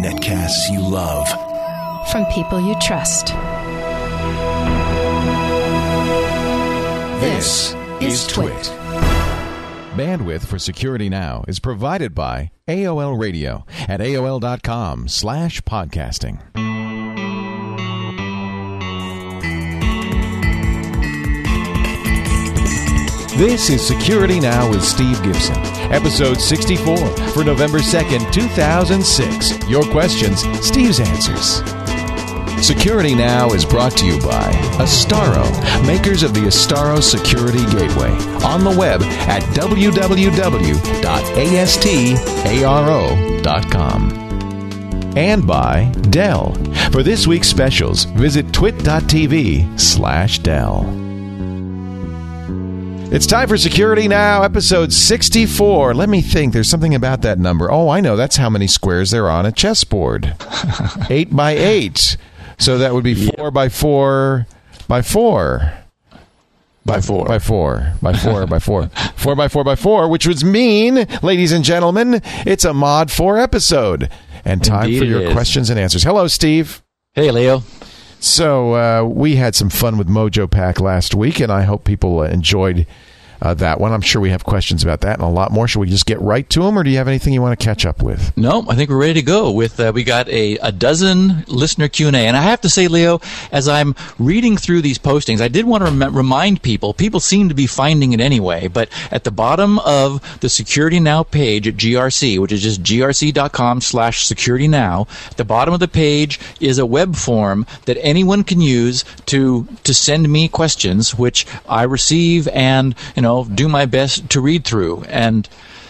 Netcasts you love. From people you trust. This is Twit. Bandwidth for Security Now is provided by AOL Radio at AOL.com slash podcasting. This is Security Now with Steve Gibson, episode 64 for November 2nd, 2006. Your questions, Steve's answers. Security Now is brought to you by Astaro, makers of the Astaro Security Gateway, on the web at www.astaro.com. And by Dell. For this week's specials, visit twit.tv slash Dell. It's time for Security Now, episode 64. Let me think. There's something about that number. Oh, I know. That's how many squares there are on a chessboard. eight by eight. So that would be four by four by four. By four. By four. By four. by four. Four by four by four, which would mean, ladies and gentlemen, it's a Mod 4 episode. And time Indeed for your questions and answers. Hello, Steve. Hey, Leo. So uh, we had some fun with MojoPac last week, and I hope people enjoyed uh, that one. I'm sure we have questions about that and a lot more. Should we just get right to them, or do you have anything you want to catch up with? No, I think we're ready to go. With uh, we got a, a dozen listener Q and A, and I have to say, Leo, as I'm reading through these postings, I did want to rem- remind people. People seem to be finding it anyway, but at the bottom of the Security Now page at GRC, which is just grc.com/slash Security Now, at the bottom of the page is a web form that anyone can use to to send me questions, which I receive and you know do my best to read through and.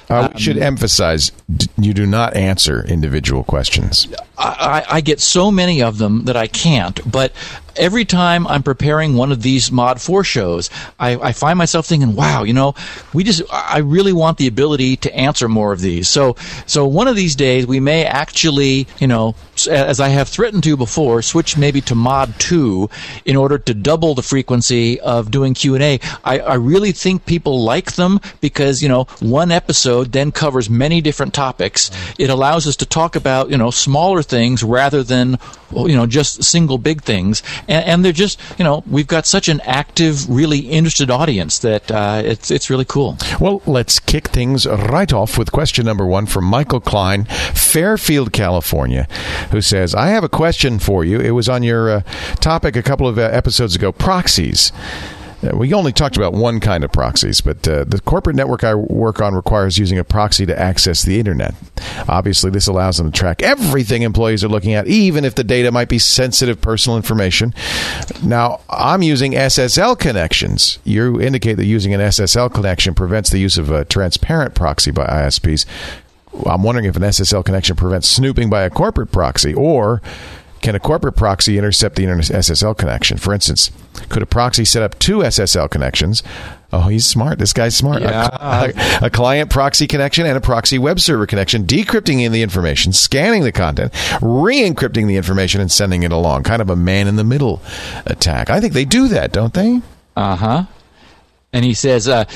Uh, we should emphasize you do not answer individual questions. I, I get so many of them that I can't. But every time I'm preparing one of these Mod 4 shows, I, I find myself thinking, wow, you know, we just, I really want the ability to answer more of these. So, so one of these days we may actually, you know, as I have threatened to before, switch maybe to Mod 2 in order to double the frequency of doing Q&A. I, I really think people like them because, you know, one episode then covers many different topics. It allows us to talk about, you know, smaller things rather than, you know, just single big things. And, and they're just, you know, we've got such an active, really interested audience that uh, it's it's really cool. Well, let's kick things right off with question number one from Michael Klein, Fairfield, California, who says, I have a question for you. It was on your uh, topic a couple of uh, episodes ago proxies. We only talked about one kind of proxies, but uh, the corporate network I work on requires using a proxy to access the internet. Obviously, this allows them to track everything employees are looking at, even if the data might be sensitive personal information. Now, I'm using SSL connections. You indicate that using an SSL connection prevents the use of a transparent proxy by ISPs. I'm wondering if an SSL connection prevents snooping by a corporate proxy, or can a corporate proxy intercept the internet SSL connection? For instance, could a proxy set up two SSL connections? Oh, he's smart. This guy's smart. A- A, a client proxy connection and a proxy web server connection, decrypting in the information, scanning the content, re-encrypting the information, and sending it along. Kind of a man in the middle attack. I think they do that, don't they? Uh huh. And he says, uh,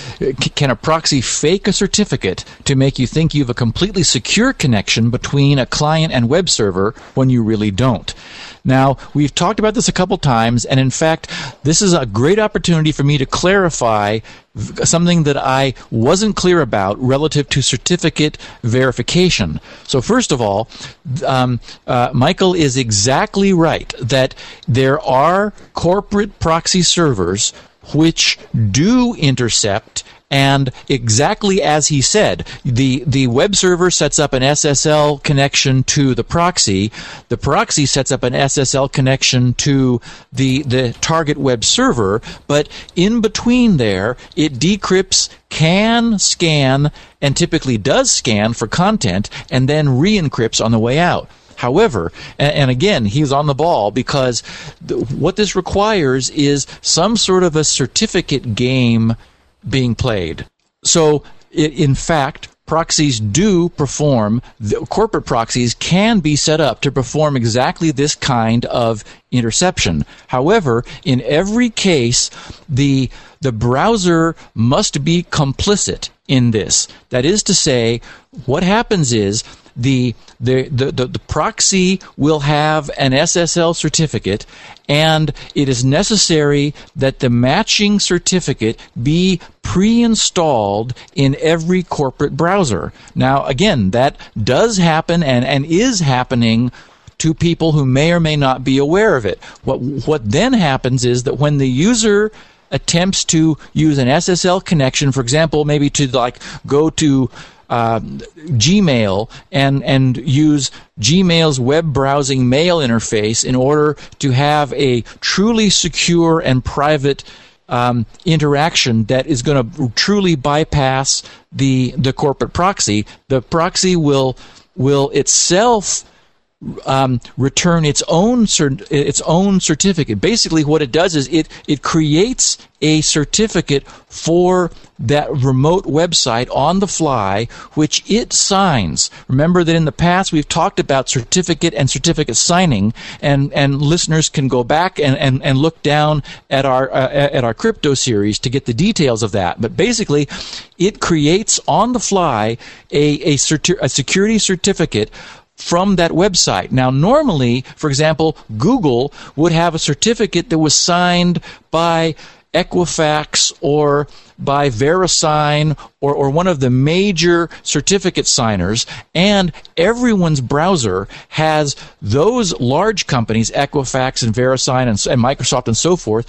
can a proxy fake a certificate to make you think you have a completely secure connection between a client and web server when you really don't? Now, we've talked about this a couple times, and in fact, this is a great opportunity for me to clarify something that I wasn't clear about relative to certificate verification. So, first of all, um, uh, Michael is exactly right that there are corporate proxy servers which do intercept and exactly as he said the the web server sets up an SSL connection to the proxy. The proxy sets up an SSL connection to the the target web server but in between there it decrypts can scan and typically does scan for content and then re-encrypts on the way out However, and, again, he's on the ball because what this requires is some sort of a certificate game being played. So, in fact, proxies do perform, corporate proxies can be set up to perform exactly this kind of interception. However, in every case, the the browser must be complicit in this. That is to say, what happens is the, the, the, the, the proxy will have an SSL certificate, and it is necessary that the matching certificate be pre-installed in every corporate browser. Now, again, that does happen and, and is happening to people who may or may not be aware of it. What what then happens is that when the user attempts to use an SSL connection, for example, maybe to like go to uh, Gmail and and use Gmail's web browsing mail interface in order to have a truly secure and private um, interaction that is going to truly bypass the the corporate proxy. The proxy will will itself um, return its own cert- its own certificate. Basically, what it does is it it creates a certificate for that remote website on the fly, which it signs. Remember that in the past we've talked about certificate and certificate signing, and and listeners can go back and and, and look down at our uh, at our crypto series to get the details of that. But basically, it creates on the fly a a, certi- a security certificate from that website. Now, normally, for example, Google would have a certificate that was signed by Equifax or by VeriSign or, or one of the major certificate signers, and everyone's browser has those large companies, Equifax and VeriSign and, and Microsoft and so forth,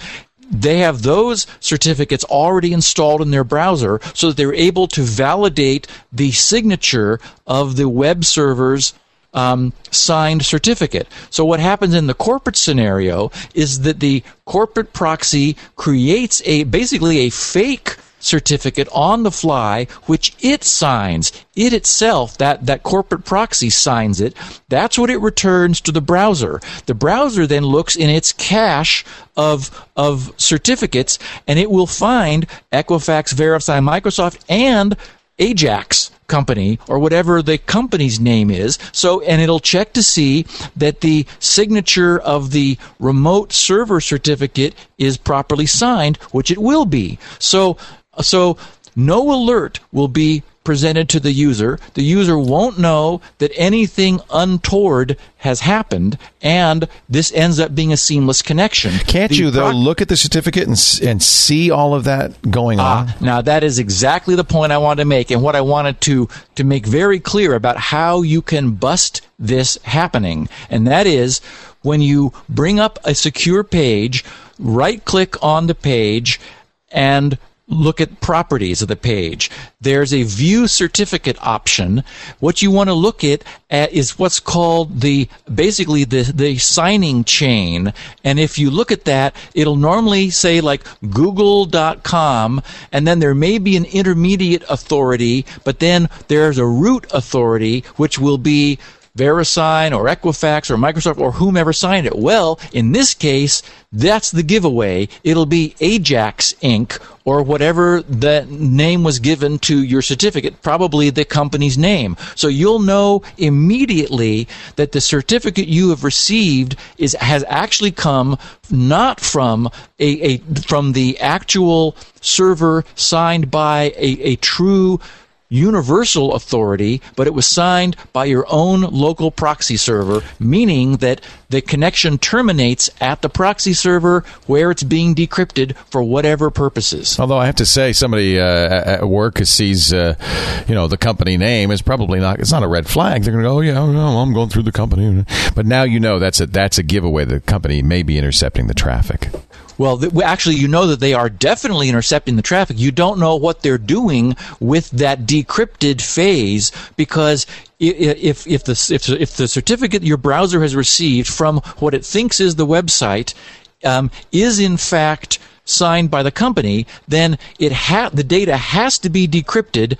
they have those certificates already installed in their browser so that they're able to validate the signature of the web server's um, signed certificate. So what happens in the corporate scenario is that the corporate proxy creates a basically a fake certificate on the fly, which it signs. It itself, that, that corporate proxy signs it. That's what it returns to the browser. The browser then looks in its cache of, of certificates and it will find Equifax, VeriSign, Microsoft, and Ajax company or whatever the company's name is. So, and it'll check to see that the signature of the remote server certificate is properly signed, which it will be. So, so no alert will be presented to the user. The user won't know that anything untoward has happened, and this ends up being a seamless connection. Can't The you though proc- look at the certificate and and see all of that going on? Ah, now that is exactly the point I wanted to make, and what I wanted to to make very clear about how you can bust this happening, and that is when you bring up a secure page, right click on the page, and look at properties of the page. There's a view certificate option. What you want to look at, is what's called the basically the the signing chain. And if you look at that, it'll normally say like google.com and then there may be an intermediate authority, but then there's a root authority which will be VeriSign or Equifax or Microsoft or whomever signed it. Well, in this case, that's the giveaway. It'll be Ajax Inc. or whatever the name was given to your certificate, probably the company's name. So you'll know immediately that the certificate you have received is has actually come not from a, a from the actual server signed by a, a true universal authority, but it was signed by your own local proxy server, meaning that the connection terminates at the proxy server where it's being decrypted for whatever purposes. Although I have to say, somebody uh, at work who sees, uh, you know, the company name is probably not. It's not a red flag. They're going to go, "Oh yeah, well, I'm going through the company." But now you know that's a that's a giveaway. The company may be intercepting the traffic. Well, th- actually, you know that they are definitely intercepting the traffic. You don't know what they're doing with that decrypted phase because if if the if, if the certificate your browser has received from what it thinks is the website um, is in fact signed by the company, then it ha- the data has to be decrypted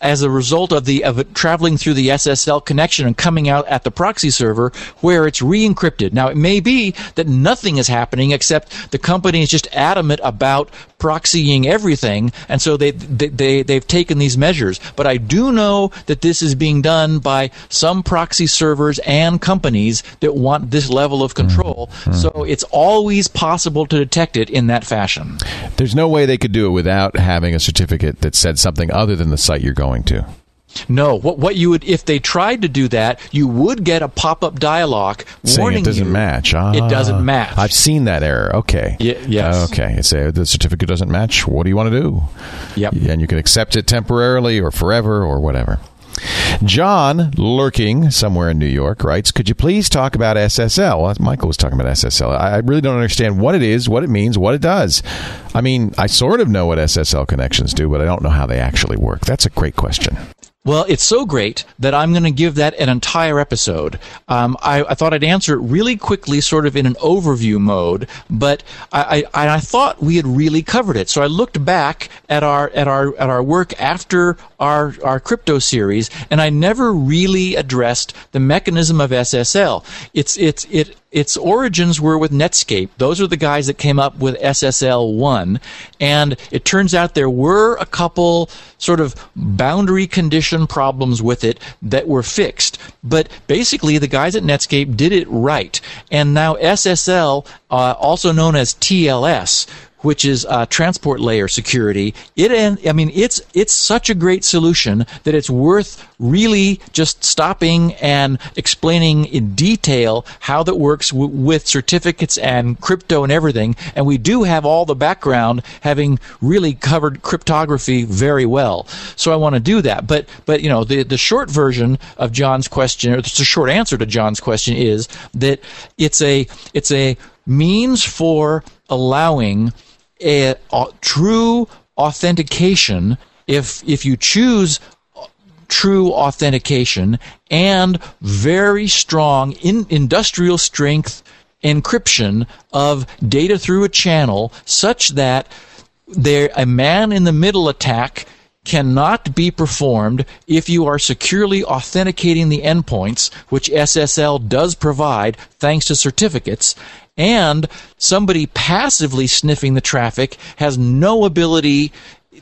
as a result of the of traveling through the SSL connection and coming out at the proxy server where it's re-encrypted. Now it may be that nothing is happening except the company is just adamant about proxying everything, and so they, they they they've taken these measures. But I do know that this is being done by some proxy servers and companies that want this level of control. Mm-hmm. So it's always possible to detect it in that fashion. There's no way they could do it without having a certificate that said something other than the site you're going to. No, what what you would if they tried to do that, you would get a pop up dialog Saying warning it doesn't you match. Ah, it doesn't match. I've seen that error. Okay. Ye- yes. Okay. It's a, the certificate doesn't match. What do you want to do? Yep. And you can accept it temporarily or forever or whatever. John, lurking somewhere in New York, writes, Could you please talk about SSL? Well, Michael was talking about SSL. I really don't understand what it is, what it means, what it does. I mean, I sort of know what SSL connections do, but I don't know how they actually work. That's a great question. Well, it's so great that I'm going to give that an entire episode. Um, I, I, thought I'd answer it really quickly, sort of in an overview mode, but I, I, I, thought we had really covered it. So I looked back at our at our at our work after our our crypto series, and I never really addressed the mechanism of SSL. It's it's it its origins were with Netscape. Those are the guys that came up with SSL 1. And it turns out there were a couple sort of boundary condition problems with it that were fixed. But basically, the guys at Netscape did it right. And now SSL, uh, also known as TLS, which is uh, transport layer security. It, I mean, it's it's such a great solution that it's worth really just stopping and explaining in detail how that works w- with certificates and crypto and everything. And we do have all the background, having really covered cryptography very well. So I want to do that. But but you know, the the short version of John's question, or the short answer to John's question is that it's a it's a means for allowing a, a, true authentication if if you choose true authentication and very strong in industrial strength encryption of data through a channel such that there a man in the middle attack cannot be performed if you are securely authenticating the endpoints, which SSL does provide thanks to certificates, and somebody passively sniffing the traffic has no ability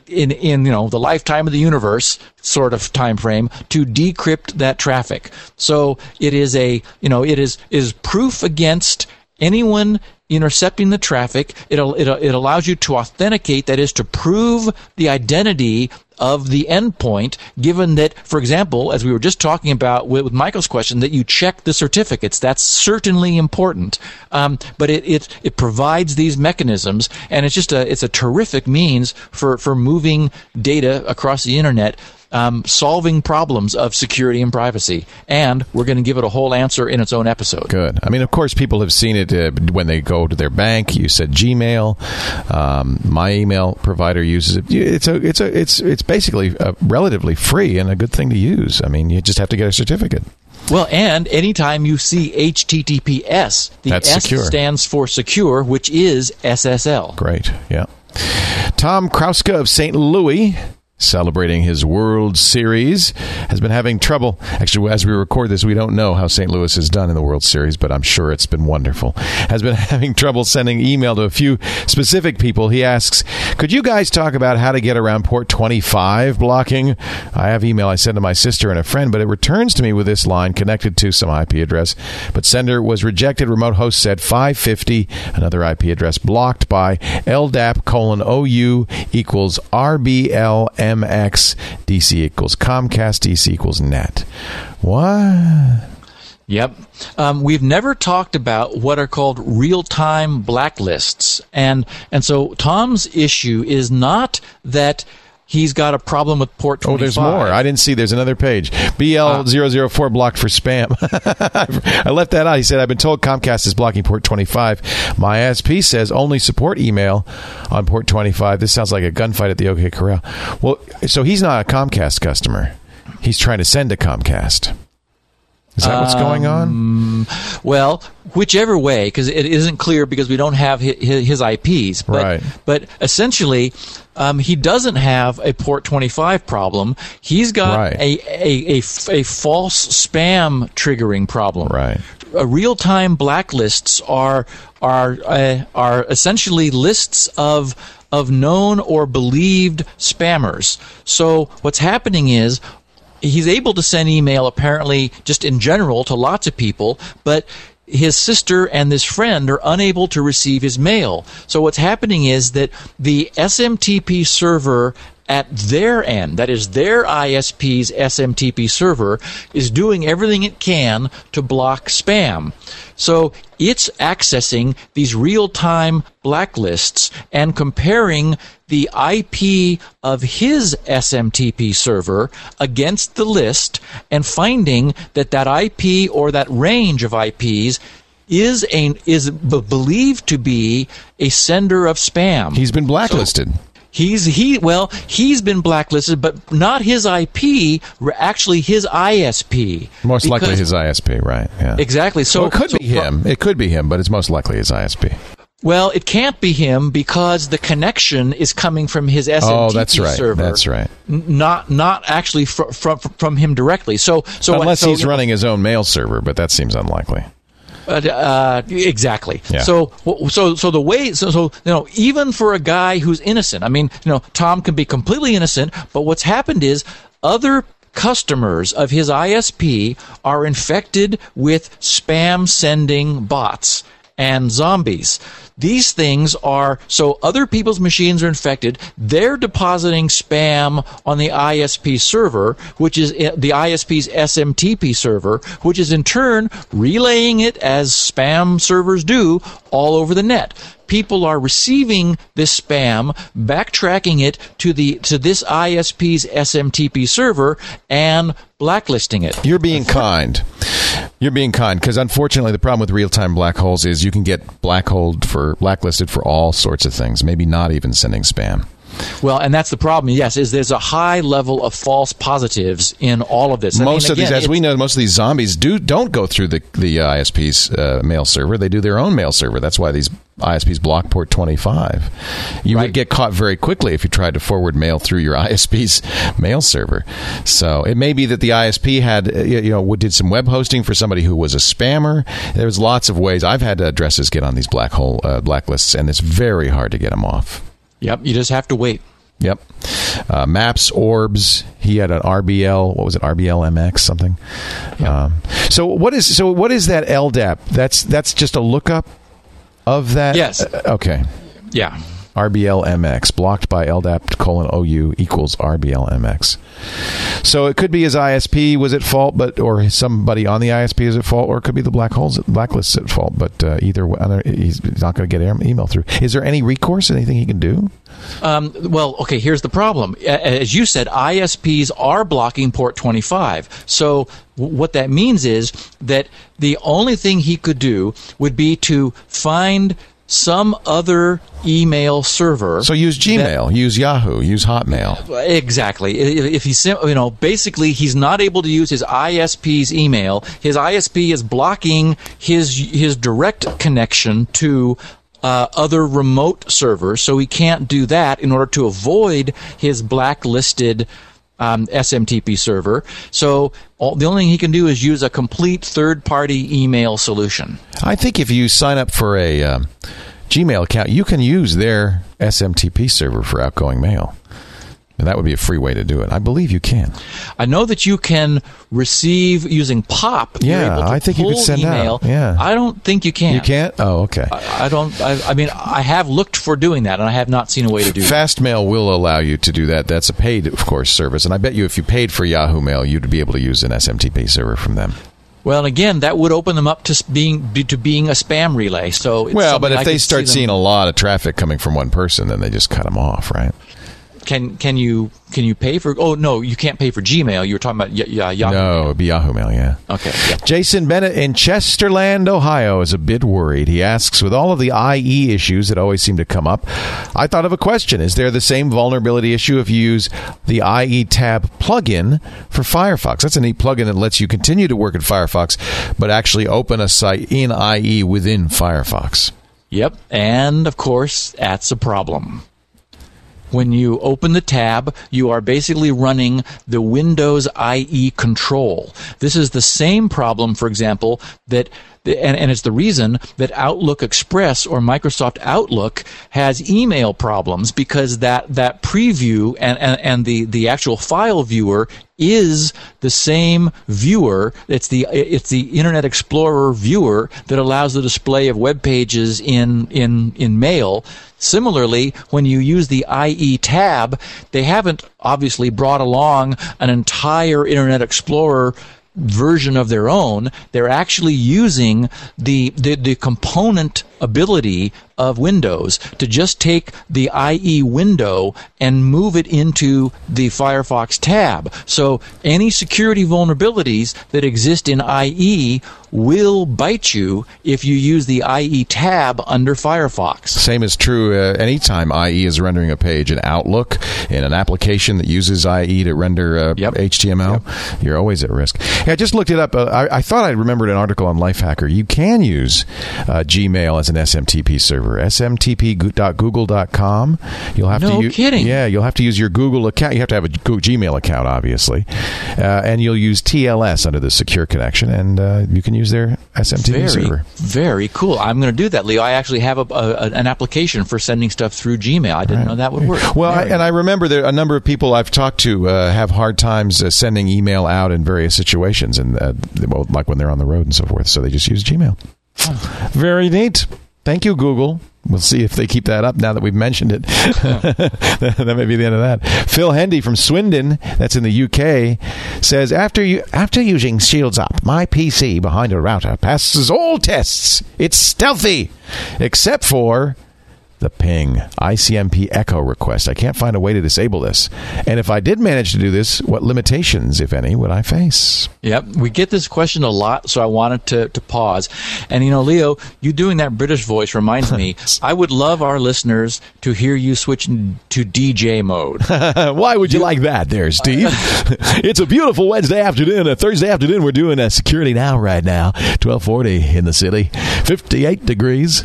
in in you know the lifetime of the universe sort of time frame to decrypt that traffic. So it is a you know it is is proof against anyone intercepting the traffic. It, it, it allows you to authenticate, that is, to prove the identity of the endpoint, given that, for example, as we were just talking about with, with Michael's question, that you check the certificates. That's certainly important. Um, but it, it, it provides these mechanisms, and it's just a, it's a terrific means for, for moving data across the internet um, solving problems of security and privacy. And we're going to give it a whole answer in its own episode. Good. I mean, of course, people have seen it uh, when they go to their bank. You said Gmail. Um, my email provider uses it. It's a, it's a, it's, it's basically relatively free and a good thing to use. I mean, you just have to get a certificate. Well, and anytime you see HTTPS, the That's S secure. stands for secure, which is SSL. Great. Yeah. Tom Krauska of St. Louis celebrating his World Series, has been having trouble. Actually, as we record this, we don't know how St. Louis has done in the World Series, but I'm sure it's been wonderful. Has been having trouble sending email to a few specific people. He asks, Could you guys talk about how to get around port 25 blocking? I have email I send to my sister and a friend, but it returns to me with this line connected to some IP address. But sender was rejected. Remote host said 550, another IP address blocked by LDAP colon OU equals RBL MX DC equals Comcast DC equals net. What? Yep. Um, we've never talked about what are called real-time blacklists, and and so Tom's issue is not that he's got a problem with port 25. Oh, there's more. I didn't see. There's another page. BL004 blocked for spam. I left that out. He said, I've been told Comcast is blocking port 25. My ISP says only support email on port 25. This sounds like a gunfight at the OK Corral. Well, so he's not a Comcast customer. He's trying to send to Comcast. Is that what's going on? Well, whichever way, because it isn't clear because we don't have his, his IPs. But, Right. but essentially, um, he doesn't have a port 25 problem. He's got Right. a, a, a a false spam triggering problem. Right. Uh, real-time blacklists are are uh, are essentially lists of of known or believed spammers. So what's happening is he's able to send email apparently just in general to lots of people, but his sister and this friend are unable to receive his mail. So what's happening is that the SMTP server at their end, that is their ISP's SMTP server, is doing everything it can to block spam. So it's accessing these real time blacklists and comparing the IP of his SMTP server against the list and finding that that IP or that range of IPs is a is b- believed to be a sender of spam. He's been blacklisted. So he's he well he's been blacklisted, but not his IP. Actually, his ISP. Most likely his ISP, right? Yeah. Exactly. So well, it could so, be him. It could be him, but it's most likely his ISP. Well, it can't be him because the connection is coming from his SMTP oh, that's right. server. That's right. Not not actually fr- from from him directly. So so unless so, he's running his own mail server, but that seems unlikely. Uh, uh, exactly. Yeah. So, so, so the way, so, so, you know, even for a guy who's innocent, I mean, you know, Tom can be completely innocent, but what's happened is other customers of his ISP are infected with spam sending bots and zombies. These things are so other people's machines are infected. They're depositing spam on the ISP server, which is eh, the ISP's SMTP server, which is in turn relaying it as spam servers do all over the net people are receiving this spam, backtracking it to the to this ISP's SMTP server and blacklisting it. You're being kind. You're being kind because unfortunately the problem with real-time black holes is you can get black holed for blacklisted for all sorts of things, maybe not even sending spam. Well, and that's the problem. Yes, is there's a high level of false positives in all of this. I most mean, of again, these, as we know, most of these zombies do don't go through the the ISP's uh, mail server. They do their own mail server. That's why these ISPs block port 25. You Right. would get caught very quickly if you tried to forward mail through your ISP's mail server. So it may be that the ISP had, uh, you know, did some web hosting for somebody who was a spammer. There's lots of ways. I've had addresses get on these black hole uh, blacklists, and it's very hard to get them off. Yep, you just have to wait. Yep. Uh, Maps, Orbs. He had an RBL. What was it? RBL MX something. Um, so what is so what is that LDAP? That's that's just a lookup of that. Yes. Uh, okay. Yeah. RBL MX blocked by LDAP colon OU equals RBL MX. So it could be his ISP was at fault, but or somebody on the ISP is at fault, or it could be the black holes blacklists at fault. But uh, either way, he's not going to get email through. Is there any recourse? Anything he can do? Um, well, okay, here's the problem. As you said, ISPs are blocking port 25. So what that means is that the only thing he could do would be to find some other email server. So use Gmail, use Yahoo, use Hotmail. Exactly. If if he's, you know, basically he's not able to use his ISP's email. His ISP is blocking his his direct connection to uh, other remote servers, so he can't do that in order to avoid his blacklisted um, SMTP server. So all, the only thing he can do is use a complete third-party email solution. I think if you sign up for a um, Gmail account, you can use their SMTP server for outgoing mail. And that would be a free way to do it. I believe you can. I know that you can receive using POP. you're Yeah, able to I think you could send out, email. yeah. I don't think you can. You can't? Oh, okay. I I don't. I, I mean, I have looked for doing that, and I have not seen a way to do that. Fastmail will allow you to do that. That's a paid, of course, service. And I bet you if you paid for Yahoo Mail, you'd be able to use an SMTP server from them. Well, and again, that would open them up to being to being a spam relay. So, it's Well, but if I they start see seeing a lot of traffic coming from one person, then they just cut them off, right? Can can you can you pay for? Oh no, you can't pay for Gmail. You were talking about y- y- Yahoo. No, it'd be Yahoo Mail, yeah. Okay. Yeah. Jason Bennett in Chesterland, Ohio, is a bit worried. He asks, with all of the IE issues that always seem to come up, I thought of a question. Is there the same vulnerability issue if you use the IE tab plugin for Firefox? That's a neat plugin that lets you continue to work in Firefox, but actually open a site in IE within Firefox. Yep. And of course, that's a problem. When you open the tab, you are basically running the Windows IE control. This is the same problem, for example, that and, and it's the reason that Outlook Express or Microsoft Outlook has email problems because that, that preview and, and, and the, the actual file viewer is the same viewer. It's the it's the Internet Explorer viewer that allows the display of web pages in in in Mail. Similarly, when you use the IE tab, they haven't obviously brought along an entire Internet Explorer version of their own. They're actually using the, the, the component ability of Windows to just take the IE window and move it into the Firefox tab. So any security vulnerabilities that exist in IE will bite you if you use the IE tab under Firefox. Same is true uh, anytime IE is rendering a page in Outlook, in an application that uses IE to render uh, Yep. HTML. You're always at risk. Yeah, I just looked it up. Uh, I, I thought I remembered an article on Lifehacker. You can use uh, Gmail as an SMTP server. SMTP.google.com. You'll have No to. u- kidding. Yeah, you'll have to use your Google account. You have to have a Gmail account, obviously, uh, and you'll use TLS under the secure connection, and uh, you can use their SMTP Very, server. very cool. I'm going to do that, Leo. I actually have a, a, an application for sending stuff through Gmail. I didn't know that would work. Well, I, and I remember there a number of people I've talked to uh, have hard times uh, sending email out in various situations, and uh, well, like when they're on the road and so forth. So they just use Gmail. Very neat. Thank you, Google. We'll see if they keep that up now that we've mentioned it. that may be the end of that. Phil Hendy from Swindon, that's in the UK, says after you after using ShieldsUP, my PC behind a router passes all tests. It's stealthy, except for the ping ICMP echo request. I can't find a way to disable this. And if I did manage to do this, what limitations, if any, would I face? Yep, we get this question a lot, so I wanted to, to pause. And you know, Leo, you doing that British voice reminds me. I would love our listeners to hear you switch to DJ mode. Why would you like that, there, Steve? it's a beautiful Wednesday afternoon, a Thursday afternoon. We're doing a security now, right now, twelve forty in the city, fifty-eight degrees.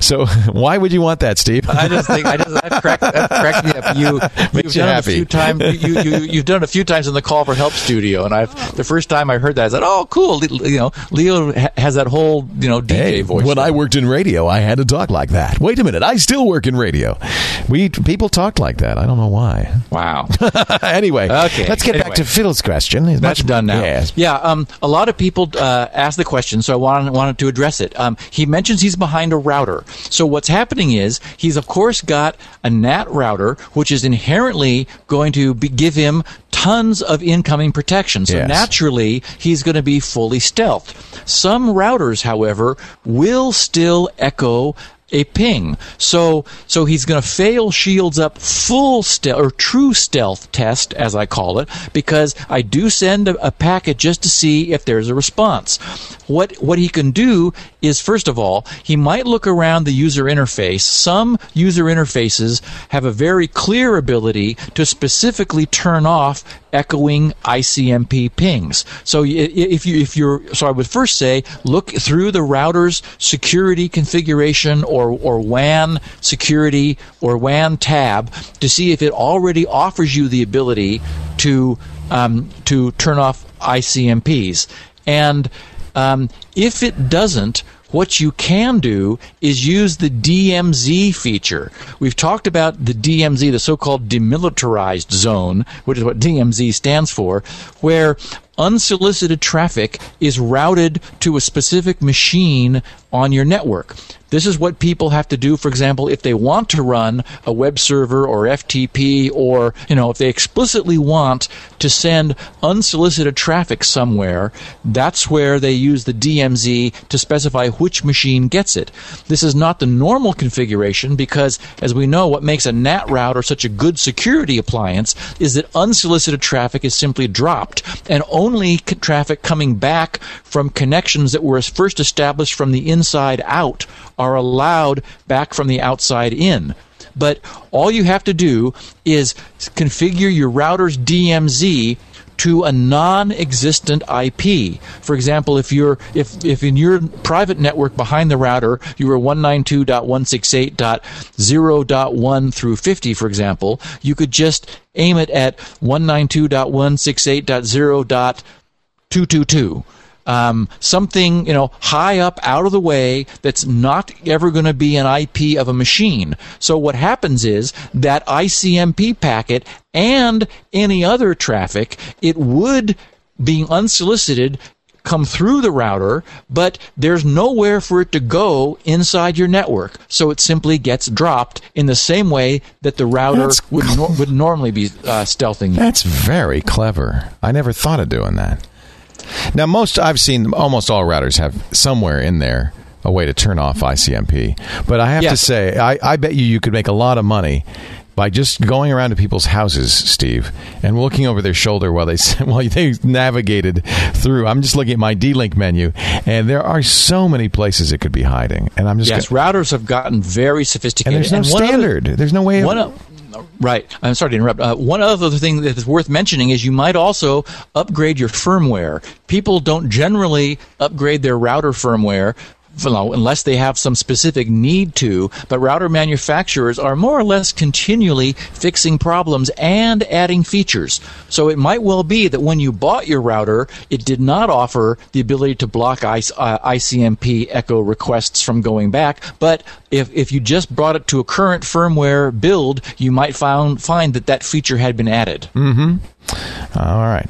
So, why would you want that, Steve? I just think I just that cracked, that cracked me up. You Makes you've you done it a few times. You, you you've done it a few times in the call for help studio, and I've the first time I heard that I said, "Oh, cool." You know, Leo has that whole you know DJ Hey, voice. when I worked in radio, I had to talk like that. Wait a minute, I still work in radio. We people talked like that. I don't know why. wow. anyway, Okay, let's get back to Phil's question. It's That's much- done now. Yes. Yeah. Um, a lot of people uh, ask the question, so I wanted, wanted to address it. Um, he mentions he's behind a router. So what's happening is he's of course got a NAT router, which is inherently going to be, give him tons of incoming protection. So Yes. naturally, he's going to be fully stealthed. Some routers, however, will still echo a ping. So so he's going to fail ShieldsUP full stealth or true stealth test as I call it because I do send a, a packet just to see if there's a response. What what he can do is first of all, he might look around the user interface. Some user interfaces have a very clear ability to specifically turn off echoing ICMP pings. So if you if you're so I would first say look through the router's security configuration or or WAN security or WAN tab to see if it already offers you the ability to um, to turn off ICMPs. And um, if it doesn't, what you can do is use the DMZ feature. We've talked about the DMZ, the so-called demilitarized zone, which is what DMZ stands for, where unsolicited traffic is routed to a specific machine on your network. This is what people have to do, for example, if they want to run a web server or FTP or, you know, if they explicitly want to send unsolicited traffic somewhere, that's where they use the DMZ to specify which machine gets it. This is not the normal configuration because, as we know, what makes a NAT router such a good security appliance is that unsolicited traffic is simply dropped and only c- traffic coming back from connections that were first established from the inside out are allowed back from the outside in. But all you have to do is configure your router's DMZ to a non-existent IP. For example, if you're if if in your private network behind the router you were 192.168.0.1 through 50, for example, you could just aim it at 192.168.0.222 um, something you know high up out of the way that's not ever going to be an IP of a machine. So what happens is that ICMP packet and any other traffic, it would being unsolicited come through the router, but there's nowhere for it to go inside your network. So it simply gets dropped in the same way that the router would, nor- would normally be uh, stealthing. That's very clever. I never thought of doing that. Now, most I've seen, almost all routers have somewhere in there a way to turn off ICMP. But I have to say, I, I bet you you could make a lot of money by just going around to people's houses, Steve, and looking over their shoulder while they while they navigated through. I'm just looking at my D-Link menu, and there are so many places it could be hiding. And I'm just Yes, gonna- routers have gotten very and sophisticated. there's no other- standard. there's no way. Of, One o- right. I'm sorry to interrupt. Uh, one other thing that is worth mentioning is you might also upgrade your firmware. People don't generally upgrade their router firmware. You know, Unless they have some specific need to, but router manufacturers are more or less continually fixing problems and adding features. So it might well be that when you bought your router, it did not offer the ability to block I- uh, ICMP echo requests from going back, but if, if you just brought it to a current firmware build, you might found, find that that feature had been added. Hmm. All right.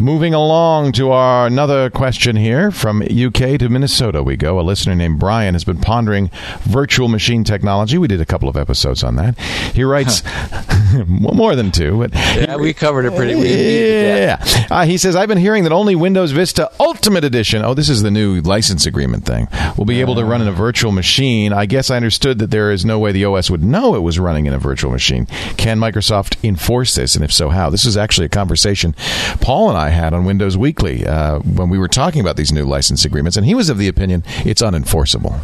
Moving along to our another question here from UK to Minnesota we go. A listener named Brian has been pondering virtual machine technology. We did a couple of episodes on that. He writes more than two, but Yeah, we covered it pretty. We- yeah. Uh, he says, I've been hearing that only Windows Vista Ultimate Edition, oh, this is the new license agreement thing, will be able to run in a virtual machine. I guess I understood that there is no way the OS would know it was running in a virtual machine. Can Microsoft enforce this? And if so, how? This is actually a conversation Paul and I had on Windows Weekly uh, when we were talking about these new license agreements, and he was of the opinion it's unenforceable.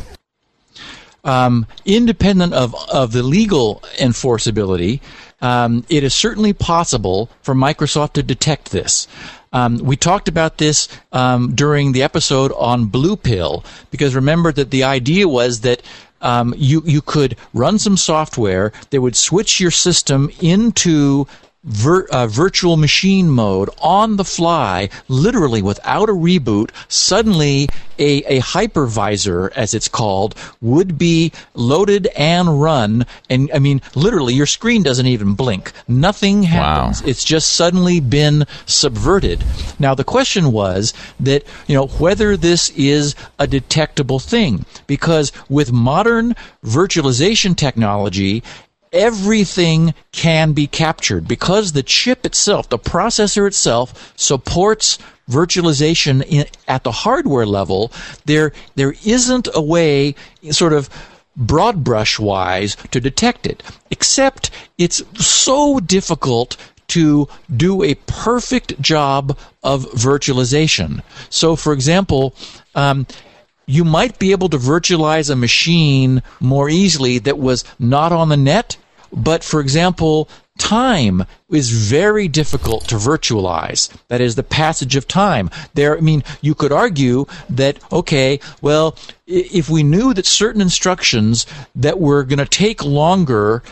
um, independent of, of the legal enforceability, um, it is certainly possible for Microsoft to detect this. Um, we talked about this um, during the episode on Blue Pill because remember that the idea was that um, you you could run some software that would switch your system into vir- uh, virtual machine mode on the fly, literally without a reboot, suddenly a, a hypervisor, as it's called, would be loaded and run. And I mean, literally, your screen doesn't even blink. Nothing happens. It's just suddenly been subverted. Now, the question was that, you know, whether this is a detectable thing. Because with modern virtualization technology, everything can be captured because the chip itself, the processor itself, supports virtualization in, at the hardware level. There, there isn't a way, sort of broad brush wise, to detect it. Except it's so difficult to do a perfect job of virtualization. So, for example, um, you might be able to virtualize a machine more easily that was not on the net, but for example, time is very difficult to virtualize. That is the passage of time. There, I mean, you could argue that, okay, well, if we knew that certain instructions that were going to take longer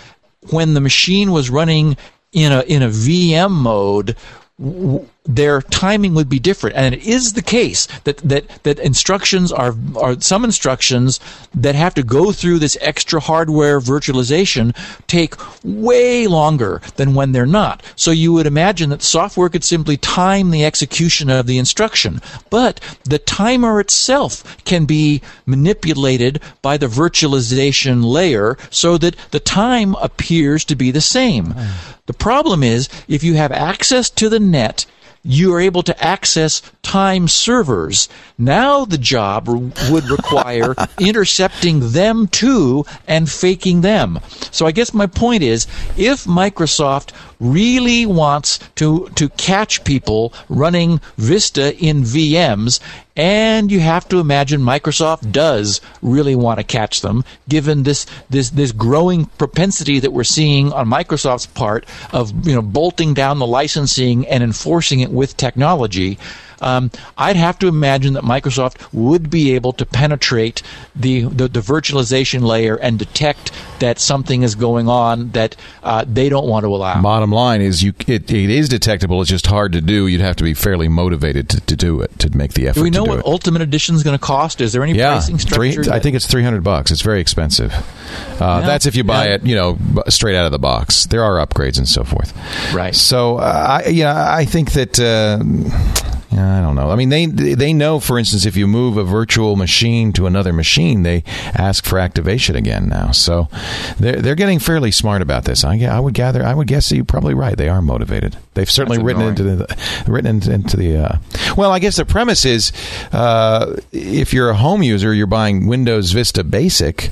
when the machine was running in a, in a VM mode, w- their timing would be different. And it is the case that, that, that instructions are, are some instructions that have to go through this extra hardware virtualization take way longer than when they're not. So you would imagine that software could simply time the execution of the instruction. But the timer itself can be manipulated by the virtualization layer so that the time appears to be the same. Hmm. The problem is if you have access to the net, you are able to access time servers. Now the job r- would require intercepting them too and faking them. So I guess my point is if Microsoft really wants to, to catch people running Vista in VMs, and you have to imagine Microsoft does really want to catch them, given this this this growing propensity that we're seeing on Microsoft's part of you know bolting down the licensing and enforcing it with technology. Um, I'd have to imagine that Microsoft would be able to penetrate the, the, the virtualization layer and detect that something is going on that uh, they don't want to allow. Bottom line is, you it, it is detectable. It's just hard to do. You'd have to be fairly motivated to, to do it to make the effort. Do we know what it. Ultimate Edition is going to cost? Is there any yeah, pricing three, structure? I think it's three hundred bucks. It's very expensive. Uh, That's if you buy yeah. it, you know, straight out of the box. There are upgrades and so forth. Right. So, uh, I, yeah, I think that. Uh, I don't know. I mean, they they know, for instance, if you move a virtual machine to another machine, they ask for activation again now. So they're they're getting fairly smart about this. I, I would gather, I would guess that you're probably right. They are motivated. They've certainly That's written into the written into, into the. Uh, well, I guess the premise is, uh, if you're a home user, you're buying Windows Vista Basic.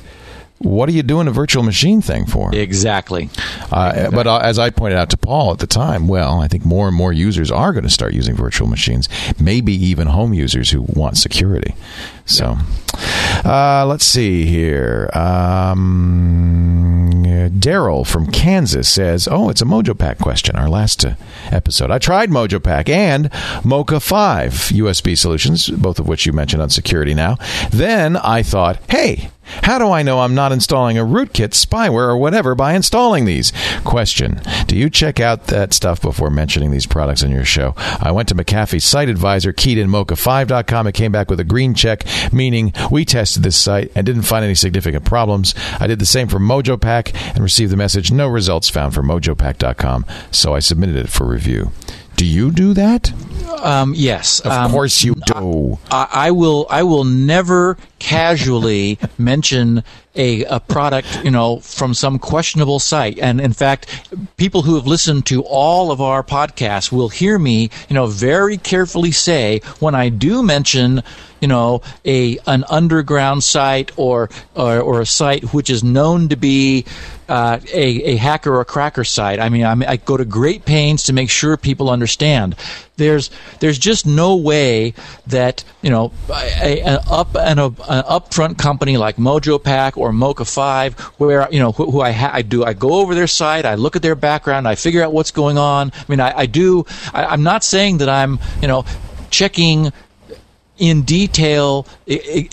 What are you doing a virtual machine thing for? Exactly. Uh, but uh, as I pointed out to Paul at the time, well, I think more and more users are going to start using virtual machines, maybe even home users who want security. So, uh, let's see here. Um, Daryl from Kansas says, "Oh, it's a MojoPac question. Our last uh, episode. I tried MojoPac and MokaFive USB solutions, both of which you mentioned on security. Now, then I thought, hey." How do I know I'm not installing a rootkit, spyware, or whatever by installing these? Question Do you check out that stuff before mentioning these products on your show? I went to McAfee's site advisor, keyed in moka5.com, and came back with a green check, meaning we tested this site and didn't find any significant problems. I did the same for MojoPac and received the message no results found for mojopac.com, so I submitted it for review. Do you do that? Um, yes. Of Um, course you do. I, I will. I will never casually mention a, a product, you know, from some questionable site. And in fact, people who have listened to all of our podcasts will hear me, you know, very carefully say when I do mention, you know, a an underground site or or, or a site which is known to be uh, a, a hacker or cracker site. I mean, I'm, I go to great pains to make sure people understand. There's there's just no way that you know a, an up and a, an upfront company like MojoPac or MokaFive, where you know who, who I ha- I do I go over their site, I look at their background, I figure out what's going on. I mean, I, I do. I, I'm not saying that I'm you know checking in detail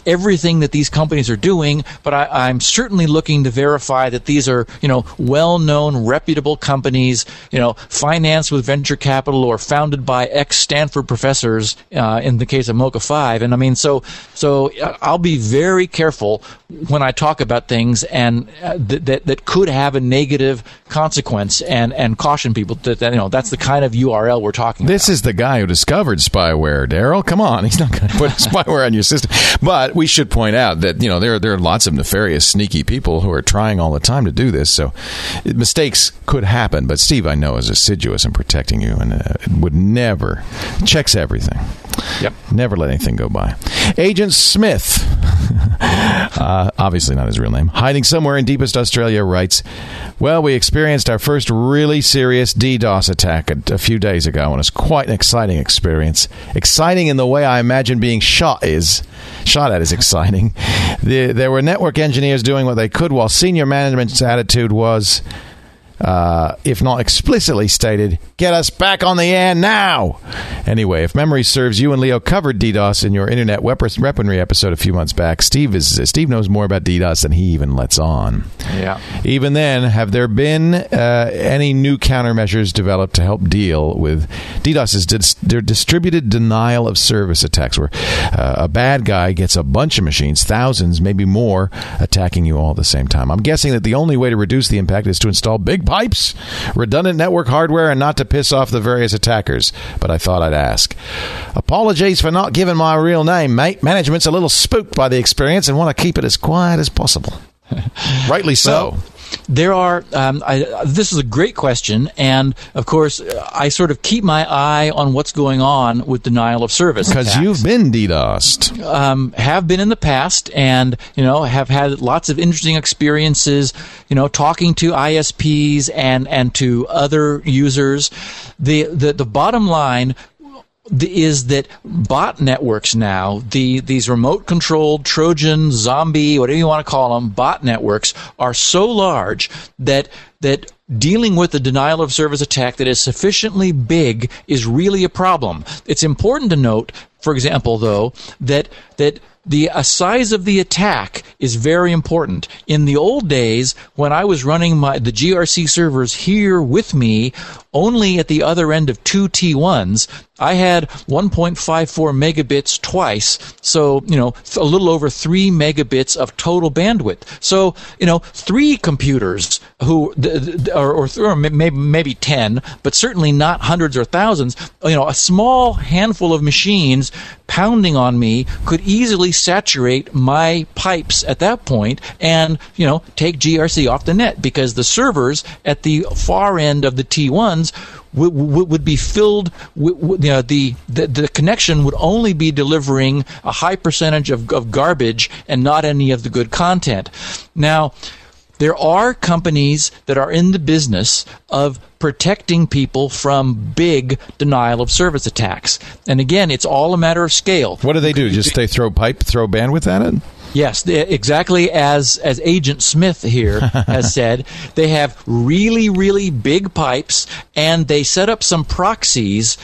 everything that these companies are doing, but I, I'm certainly looking to verify that these are, you know, well-known, reputable companies, you know, financed with venture capital or founded by ex-Stanford professors. Uh, in the case of MokaFive, and I mean, so so uh, I'll be very careful when I talk about things and uh, th- that that could have a negative consequence, and and caution people that, that you know that's the kind of URL we're talking about. This is the guy who discovered spyware, Daryl. Come on, he's not going to put spyware on your system. But we should point out that you know there there are lots of nefarious, sneaky people who are trying all the time to do this. So mistakes could happen. But Steve, I know, is assiduous in protecting you and uh, would never checks everything. Yep. Never let anything go by. Agent Smith, uh, obviously not his real name, hiding somewhere in deepest Australia, writes Well, we experienced our first really serious DDoS attack a, a few days ago, and it was quite an exciting experience. Exciting in the way I imagine being shot is. Shot at is exciting. The, there were network engineers doing what they could, while senior management's attitude was uh, if not explicitly stated, get us back on the air now. Anyway, if memory serves, you and Leo covered DDoS in your internet weaponry episode a few months back. Steve is Steve knows more about DDoS than he even lets on. Yeah. Even then, have there been uh, any new countermeasures developed to help deal with DDoS? Is dis- distributed denial of service attacks, where uh, a bad guy gets a bunch of machines, thousands, maybe more, attacking you all at the same time. I'm guessing that the only way to reduce the impact is to install big pipes, redundant network hardware, and not to piss off the various attackers. But I thought I'd ask. Apologies for not giving my real name, mate. Management's a little spooked by the experience and want to keep it as quiet as possible. Rightly so. Well, there are. Um, I, this is a great question, and of course, I sort of keep my eye on what's going on with denial of service Because you've been DDoSed. um, have been in the past, and you know have had lots of interesting experiences. You know, talking to ISPs and and to other users. The the the bottom line is that bot networks now, the these remote controlled Trojan, zombie, whatever you want to call them, bot networks are so large that that dealing with a denial of service attack that is sufficiently big is really a problem. It's important to note, for example, though, that that the uh, size of the attack is very important. In the old days, when I was running my the GRC servers here with me, only at the other end of two T1s, I had 1.54 megabits twice. So, you know, a little over three megabits of total bandwidth. So, you know, three computers who, or, or, or maybe, maybe 10, but certainly not hundreds or thousands, you know, a small handful of machines pounding on me could easily saturate my pipes at that point and, you know, take GRC off the net because the servers at the far end of the T1s would, would be filled. You know, the, the the connection would only be delivering a high percentage of, of garbage and not any of the good content. Now, there are companies that are in the business of protecting people from big denial of service attacks. And again, it's all a matter of scale. What do they do? Just they throw pipe, throw bandwidth at it? Yes, exactly as as Agent Smith here has said. They have really really big pipes and they set up some proxies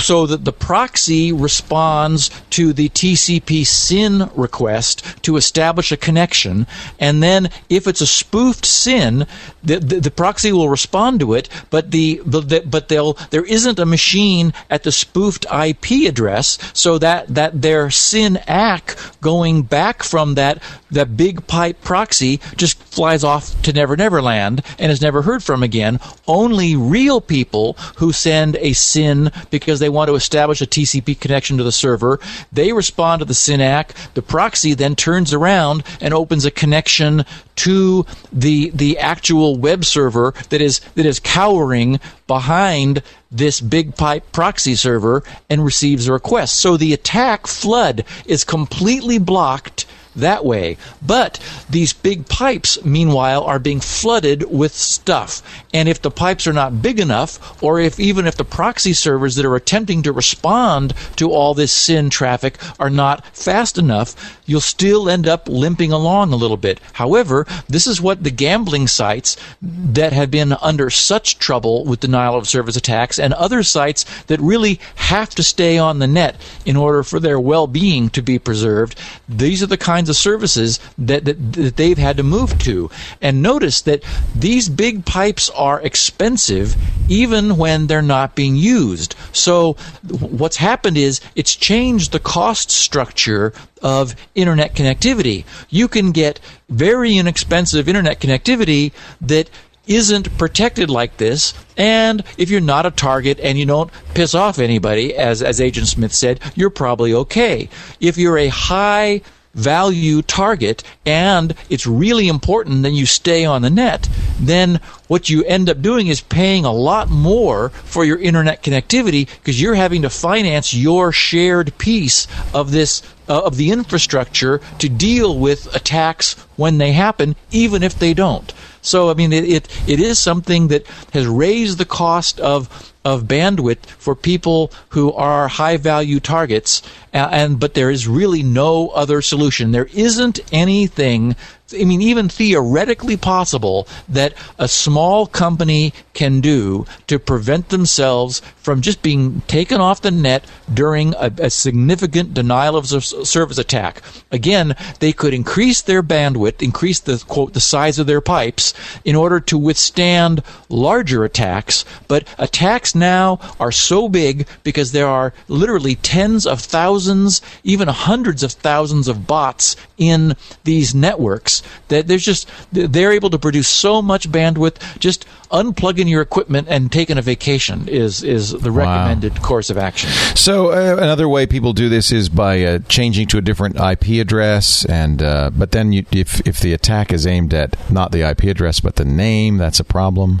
so that the proxy responds to the TCP SYN request to establish a connection and then if it's a spoofed SYN the, the, the proxy will respond to it but the but, but they'll there isn't a machine at the spoofed IP address so that that their SYN ACK going back from from that that big pipe proxy just flies off to Never Never Land and is never heard from again. Only real people who send a SYN because they want to establish a TCP connection to the server, they respond to the SYN ACK. The proxy then turns around and opens a connection to the the actual web server that is that is cowering behind this big pipe proxy server and receives a request. So the attack flood is completely blocked that way. But these big pipes, meanwhile, are being flooded with stuff. And if the pipes are not big enough, or if even if the proxy servers that are attempting to respond to all this SYN traffic are not fast enough, you'll still end up limping along a little bit. However, this is what the gambling sites that have been under such trouble with denial of service attacks and other sites that really have to stay on the net in order for their well being to be preserved, these are the kinds kinds of services that, that, that they've had to move to. And notice that these big pipes are expensive even when they're not being used. So what's happened is it's changed the cost structure of internet connectivity. You can get very inexpensive internet connectivity that isn't protected like this. And if you're not a target and you don't piss off anybody, as, as Agent Smith said, you're probably okay. If you're a high value target and it's really important that you stay on the net, then what you end up doing is paying a lot more for your internet connectivity because you're having to finance your shared piece of this uh, of the infrastructure to deal with attacks when they happen even if they don't. So I mean it, it, it is something that has raised the cost of of bandwidth for people who are high value targets and but there is really no other solution there isn't anything I mean, even theoretically possible that a small company can do to prevent themselves from just being taken off the net during a, a significant denial of service attack. Again, they could increase their bandwidth, increase the quote the size of their pipes in order to withstand larger attacks. But attacks now are so big because there are literally tens of thousands, even hundreds of thousands of bots in these networks that there's just they're able to produce so much bandwidth. Just unplugging your equipment and taking a vacation is is the recommended wow. course of action. So uh, another way people do this is by uh, changing to a different IP address, and uh, but then you, if if the attack is aimed at not the IP address but the name, that's a problem.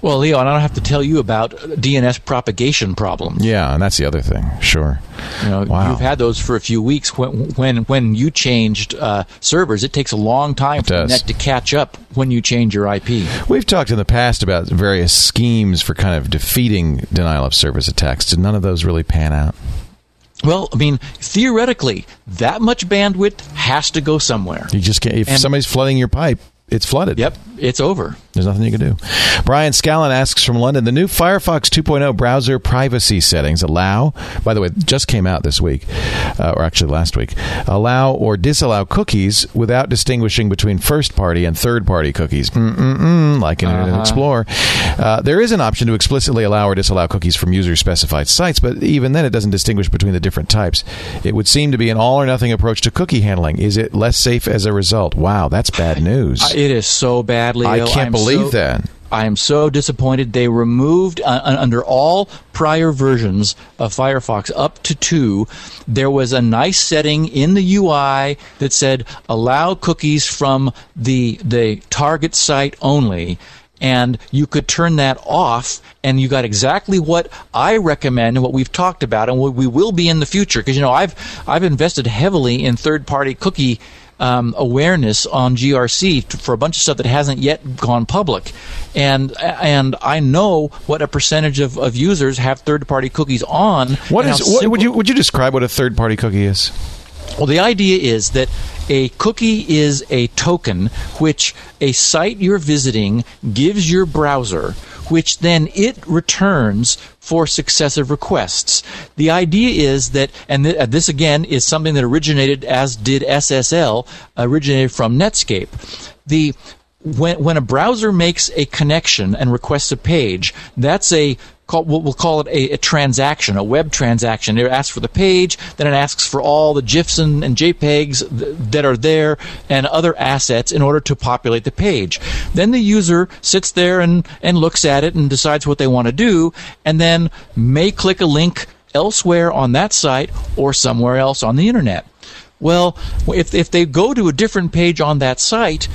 Well, Leon, I don't have to tell you about DNS propagation problems. Yeah, and that's the other thing. Sure. You know, wow. you've had those for a few weeks. When when when you changed uh, servers, it takes a long time it for does. the net to catch up when you change your IP. We've talked in the past about various schemes for kind of defeating denial of service attacks. Did none of those really pan out? Well, I mean, theoretically, that much bandwidth has to go somewhere. You just can't. If and, somebody's flooding your pipe, it's flooded. Yep, it's over. There's nothing you can do. Brian Scallon asks from London the new Firefox 2.0 browser privacy settings allow, by the way, just came out this week, uh, or actually last week, allow or disallow cookies without distinguishing between first party and third party cookies. Mm-mm-mm, like in Internet Explorer. Uh, there is an option to explicitly allow or disallow cookies from user specified sites, but even then it doesn't distinguish between the different types. It would seem to be an all or nothing approach to cookie handling. Is it less safe as a result? Wow, that's bad news. It is so badly. I can't I'm believe so- that. I am so disappointed. They removed uh, under all prior versions of Firefox up to two. There was a nice setting in the UI that said allow cookies from the the target site only. And you could turn that off, and you got exactly what I recommend and what we've talked about, and what we will be in the future. Because you know, I've I've invested heavily in third-party cookie um, awareness on GRC t- for a bunch of stuff that hasn't yet gone public, and and I know what a percentage of, of users have third party cookies on. What is? What, would you would you describe what a third party cookie is? Well, the idea is that a cookie is a token which a site you're visiting gives your browser, which then it returns for successive requests. The idea is that, and th- uh, this again is something that originated, as did SSL, originated from Netscape. The when, when a browser makes a connection and requests a page, that's a call, we'll call it a, a transaction, a web transaction. It asks for the page, then it asks for all the GIFs and, and JPEGs th- that are there and other assets in order to populate the page. Then the user sits there and, and looks at it and decides what they want to do, and then may click a link elsewhere on that site or somewhere else on the internet. Well, if, if they go to a different page on that site,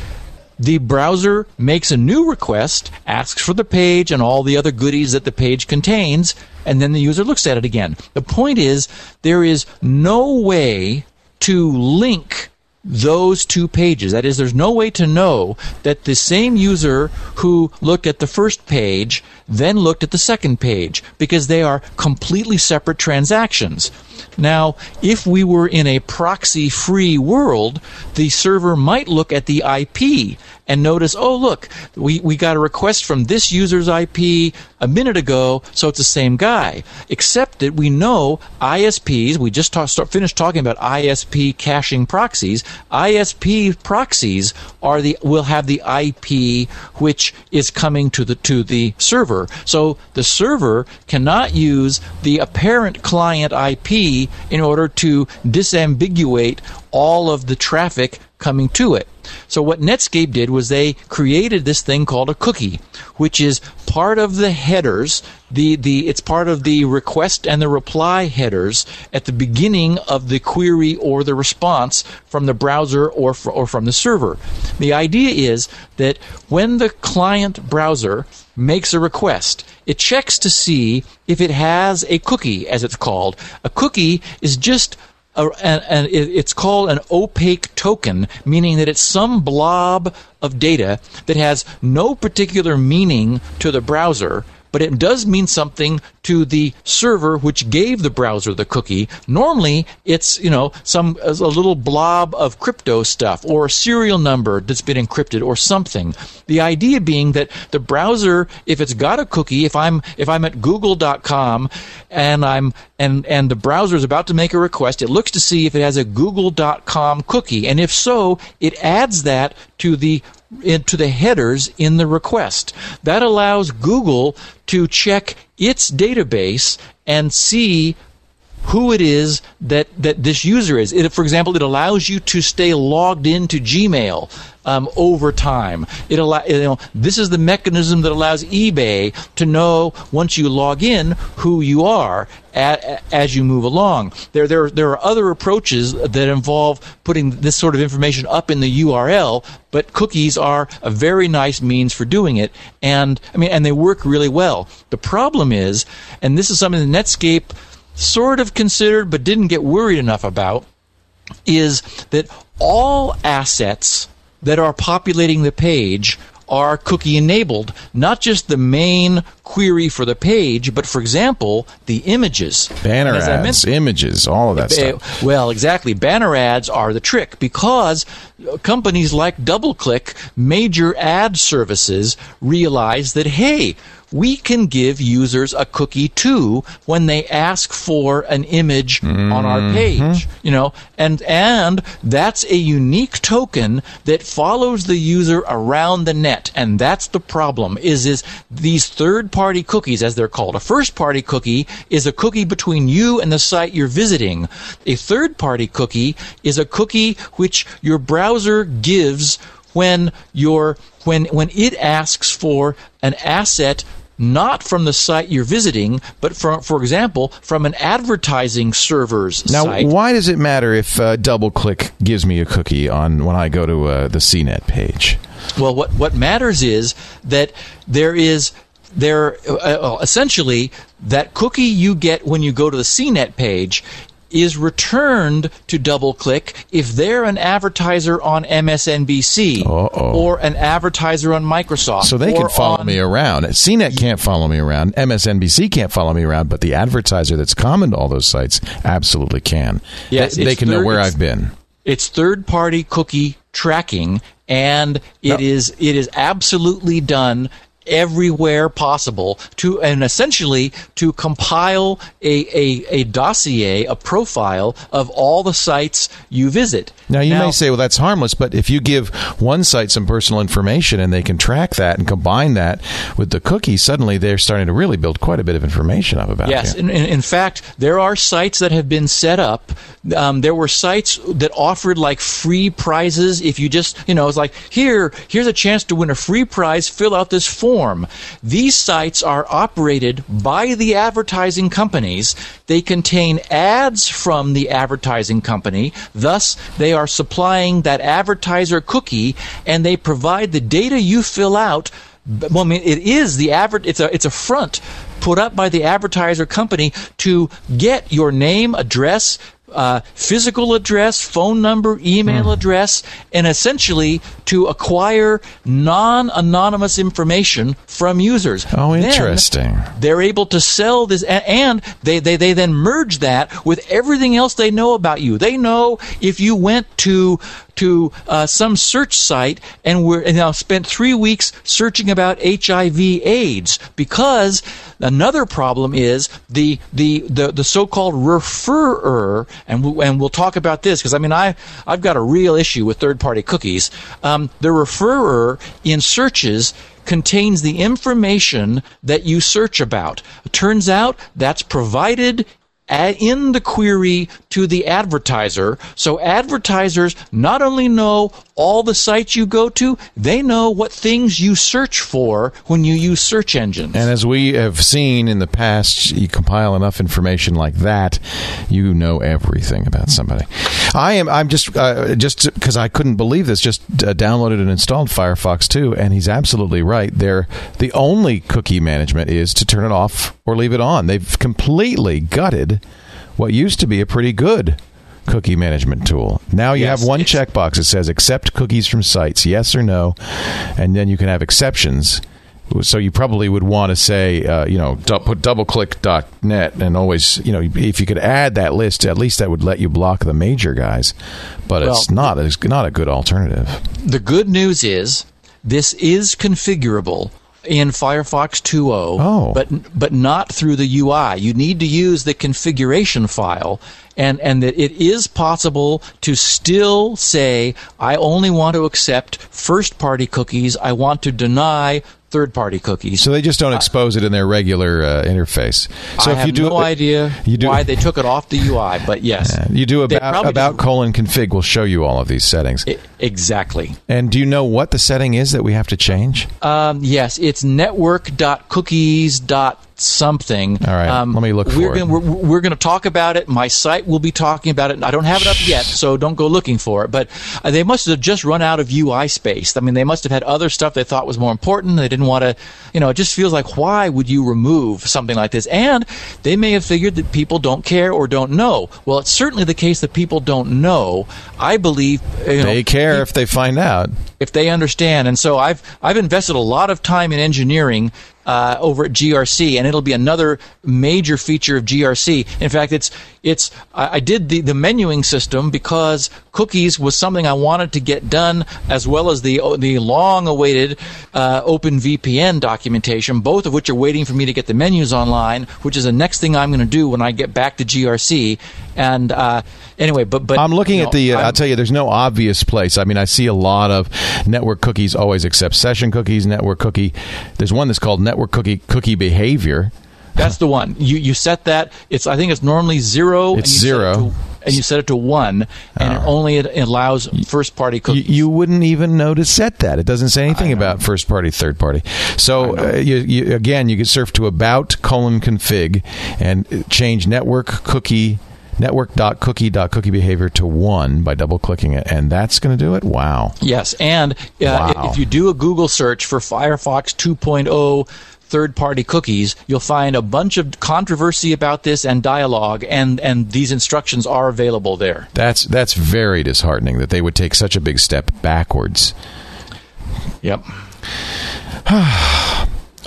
the browser makes a new request, asks for the page and all the other goodies that the page contains, and then the user looks at it again. The point is, there is no way to link those two pages. That is, there's no way to know that the same user who looked at the first page then looked at the second page because they are completely separate transactions. Now, if we were in a proxy free world, the server might look at the IP and notice, oh, look, we, we got a request from this user's IP a minute ago, so it's the same guy. Except that we know ISPs, we just start, finished talking about ISP caching proxies. ISP proxies are the, will have the IP which is coming to the, to the server. So the server cannot use the apparent client IP in order to disambiguate all of the traffic coming to it. So what Netscape did was they created this thing called a cookie, which is part of the headers. The, the it's part of the request and the reply headers at the beginning of the query or the response from the browser or fr- or from the server. The idea is that when the client browser makes a request, it checks to see if it has a cookie, as it's called. A cookie is just a, and, and it- it's called an opaque token, meaning that it's some blob of data that has no particular meaning to the browser, but it does mean something to the server which gave the browser the cookie. Normally, it's you know some a little blob of crypto stuff or a serial number that's been encrypted or something. The idea being that the browser, if it's got a cookie, if I'm if I'm at Google.com and I'm and and the browser is about to make a request, it looks to see if it has a Google.com cookie, and if so, it adds that to the into the headers in the request. That allows Google to check its database and see who it is that, that this user is. It, for example, it allows you to stay logged into Gmail um, over time. It allow, you know, this is the mechanism that allows eBay to know once you log in who you are a, as you move along. There, there, there are other approaches that involve putting this sort of information up in the URL, but cookies are a very nice means for doing it. And I mean, and they work really well. The problem is, and this is something that Netscape sort of considered but didn't get worried enough about is that all assets that are populating the page are cookie enabled. Not just the main query for the page, but for example, the images. Banner ads, images, all of that stuff. Well, exactly. Banner ads are the trick because uh, companies like DoubleClick, major ad services, realize that, hey, we can give users a cookie too when they ask for an image on our Mm-hmm. page you know? And and that's a unique token that follows the user around the net. And that's the problem is is these third party cookies as they're called. A first party cookie is a cookie between you and the site you're visiting. A third party cookie is a cookie which your browser gives when your when when it asks for an asset not from the site you're visiting, but from, for example, from an advertising server's site. Now, site. why does it matter if uh, DoubleClick gives me a cookie on when I go to uh, the CNET page? Well, what what matters is that there is there uh, uh, essentially that cookie you get when you go to the CNET page is returned to DoubleClick if they're an advertiser on MSNBC Uh-oh. or an advertiser on Microsoft. So they can follow on- me around. CNET can't follow me around. MSNBC can't follow me around, but the advertiser that's common to all those sites absolutely can. Yes, they, they can know where I've been. It's third party cookie tracking and it is No. it is absolutely done everywhere possible to and essentially to compile a, a, a dossier, a profile of all the sites you visit. Now you may say, well, that's harmless, but if you give one site some personal information and they can track that and combine that with the cookie, suddenly they're starting to really build quite a bit of information up about Yes, you. in, in, in fact, there are sites that have been set up. Um, there were sites that offered like free prizes if you just, you know, it's like here, here's a chance to win a free prize. Fill out this form. These sites are operated by the advertising companies. They contain ads from the advertising company. Thus, they are supplying that advertiser cookie, and they provide the data you fill out well, I mean, it is the advert. It's a it's a front put up by the advertiser company to get your name, address, uh, physical address, phone number, email Hmm. address, and essentially to acquire non-anonymous information from users. Oh, Then interesting. they're able to sell this, and they, they, they then merge that with everything else they know about you. They know if you went to to uh, some search site and were and now spent three weeks searching about HIV/AIDS because another problem is the the the, the so-called referrer, and we, and we'll talk about this because I mean I I've got a real issue with third-party cookies. Um, the referrer in searches contains the information that you search about. It turns out that's provided in the query to the advertiser. So advertisers not only know all the sites you go to, they know what things you search for when you use search engines. And as we have seen in the past, you compile enough information like that, you know everything about somebody. I am. I'm just uh, just because I couldn't believe this. Just uh, downloaded and installed Firefox 2, and he's absolutely right. There, the only cookie management is to turn it off or leave it on. They've completely gutted what used to be a pretty good cookie management tool. Now you Yes, have one checkbox that says accept cookies from sites, yes or no, and then you can have exceptions. So you probably would want to say, uh, you know, dou- put doubleclick.net and always, you know, if you could add that list, at least that would let you block the major guys. But it's not it's not a good alternative. the good news is this is configurable in Firefox 2.0, Oh. but but not through the UI. You need to use the configuration file, and and that it is possible to still say I only want to accept first-party cookies. I want to deny third-party cookies. So they just don't expose it in their regular uh, interface. So I if have you do no idea you do, why they took it off the UI, but yes, you do about about colon config will show you all of these settings. I- exactly. and do you know what the setting is that we have to change? Um, yes, it's network.cookies. something. All right, Um, let me look we're for. Gonna, we're we're going to talk about it. My site will be talking about it. I don't have it up yet, so don't go looking for it. But uh, they must have just run out of UI space. I mean, they must have had other stuff they thought was more important. They didn't didn't want to, you know, it just feels like why would you remove something like this? And they may have figured that people don't care or don't know. Well, it's certainly the case that people don't know. I believe you know, They care if they find out. if they understand. And so I've I've invested a lot of time in engineering uh, over at GRC, and it'll be another major feature of GRC. In fact, it's it's I, I did the the menuing system because cookies was something I wanted to get done, as well as the the long awaited uh, Open VPN documentation, both of which are waiting for me to get the menus online, which is the next thing I'm going to do when I get back to GRC. And uh, anyway, but but I'm looking you at the. Uh, I'll tell you, there's no obvious place. I mean, I see a lot of network cookies always accept session cookies. Network cookie. There's one that's called network cookie cookie behavior. That's the one. You you set that. It's I think it's normally zero. It's and you set it zero. to- and you set it to one, and it only it allows first party You, cookies. you wouldn't even know to set that. It doesn't say anything about first party, third party. So uh, you, you, again, you can surf to about colon config and change network cookie network.cookie.cookie behavior to one by double clicking it, and that's going to do it. Wow. yes, and uh, Wow. if you do a Google search for Firefox 2.0 third party cookies, you'll find a bunch of controversy about this and dialogue, and and these instructions are available there. That's that's very disheartening that they would take such a big step backwards. Yep.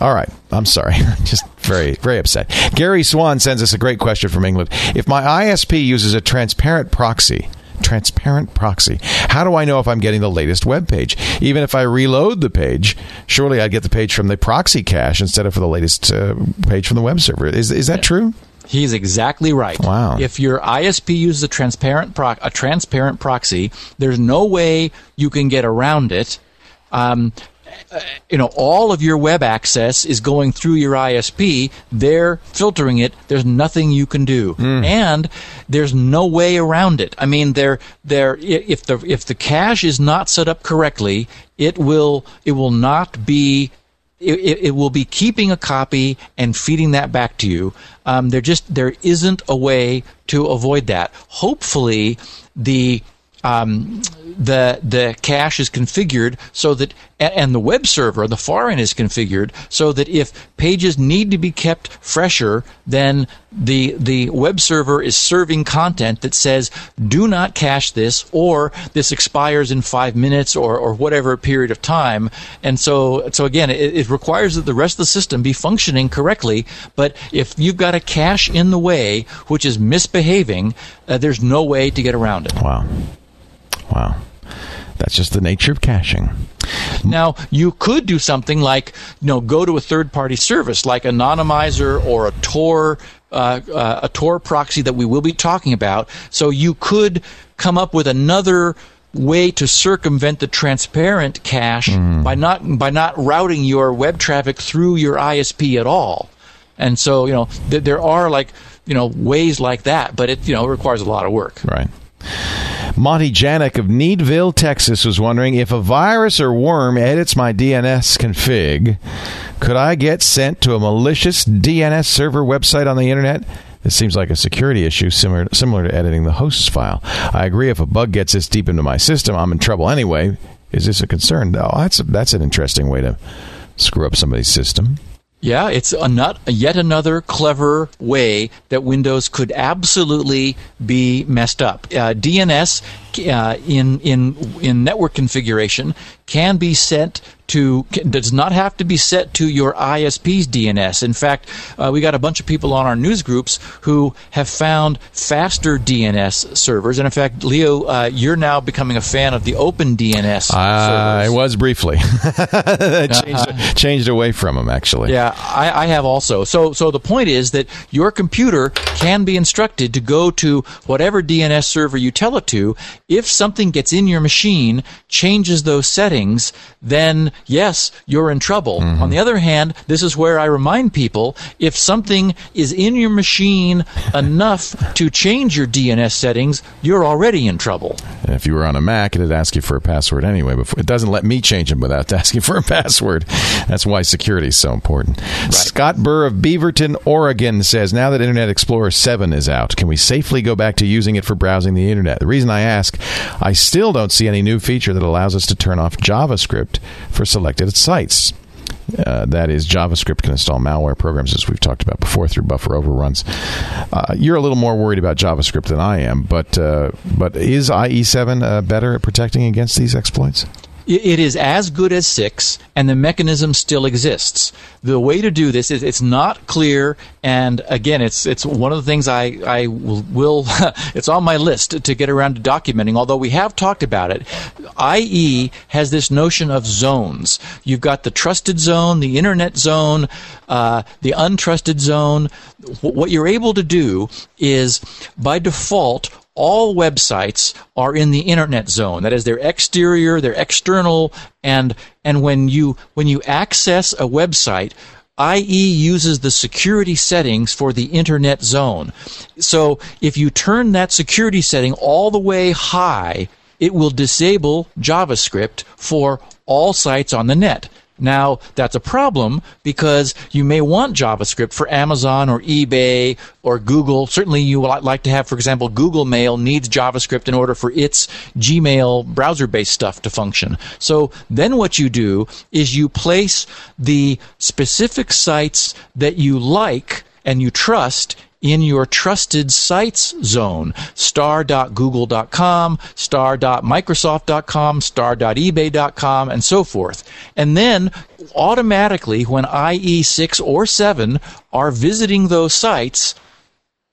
All right. I'm sorry. Just very, very upset. Gary Swan sends us a great question from England. If my ISP uses a transparent proxy, transparent proxy, how do I know if I'm getting the latest web page? Even if I reload the page, surely I'd get the page from the proxy cache instead of for the latest uh, page from the web server. Is, is that true? He's exactly right. Wow. If your ISP uses a transparent proc- a transparent proxy, there's no way you can get around it. Um, uh, you know, all of your web access is going through your ISP. They're filtering it. There's nothing you can do, and there's no way around it. I mean, they're, they're, if the if the cache is not set up correctly, it will it will not be it, it, it will be keeping a copy and feeding that back to you. Um, there just there isn't a way to avoid that. Hopefully, the um, the the cache is configured so that and the web server the far end is configured so that if pages need to be kept fresher then the the web server is serving content that says do not cache this or this expires in five minutes or, or whatever period of time. And so so again it, it requires that the rest of the system be functioning correctly. But if you've got a cache in the way which is misbehaving uh, there's no way to get around it. Wow. Wow. That's just the nature of caching. Now, you could do something like, you know, go to a third-party service like Anonymizer or a Tor, uh, uh, a Tor proxy that we will be talking about. So you could come up with another way to circumvent the transparent cache by not by not routing your web traffic through your ISP at all. And so, you know, th- there are like, you know, ways like that, but it, you know, requires a lot of work. Right. Monty Janik of Needville, Texas, was wondering if a virus or worm edits my DNS config, could I get sent to a malicious DNS server website on the internet? This seems like a security issue similar similar to editing the host's file. I agree. If a bug gets this deep into my system, I'm in trouble anyway. Is this a concern? Oh, that's a, that's an interesting way to screw up somebody's system. Yeah, it's a nut, yet another clever way that Windows could absolutely be messed up. Uh, DNS uh, in in in network configuration can be sent to can- does not have to be set to your ISP's DNS. In fact, uh, we got a bunch of people on our news groups who have found faster DNS servers. And in fact, Leo, uh, you're now becoming a fan of the Open DNS. I was briefly changed, changed away from them actually. Yeah, I, I have also. So, so the point is that your computer can be instructed to go to whatever DNS server you tell it to. If something gets in your machine, changes those settings, then yes, you're in trouble. Mm-hmm. On the other hand, this is where I remind people: if something is in your machine enough to change your DNS settings, you're already in trouble. And if you were on a Mac, it'd ask you for a password anyway. Before it doesn't let me change them without asking for a password. That's why security is so important. Scott Burr of Beaverton, Oregon says, "Now that Internet Explorer 7 is out, can we safely go back to using it for browsing the internet?" The reason I ask, I still don't see any new feature that allows us to turn off JavaScript for selected sites. Uh, that is, JavaScript can install malware programs, as we've talked about before, through buffer overruns. Uh, you're a little more worried about JavaScript than I am, but uh, but is IE7 uh, better at protecting against these exploits? It is as good as six, and the mechanism still exists. The way to do this is it's not clear, and again, it's it's one of the things I I will, will it's on my list to get around to documenting. Although we have talked about it, IE has this notion of zones. You've got the trusted zone, the internet zone, uh, the untrusted zone. What you're able to do is by default all websites are in the internet zone. That is, their exterior, their external, and and when you when you access a website, IE uses the security settings for the internet zone. So if you turn that security setting all the way high, it will disable JavaScript for all sites on the net. Now, that's a problem because you may want JavaScript for Amazon or eBay or Google. Certainly, you would like to have, for example, Google Mail needs JavaScript in order for its Gmail browser based stuff to function. So then what you do is you place the specific sites that you like and you trust in your trusted sites zone star.google.com, star.microsoft.com, star.ebay.com, and so forth. And then automatically, when IE6 or 7 are visiting those sites,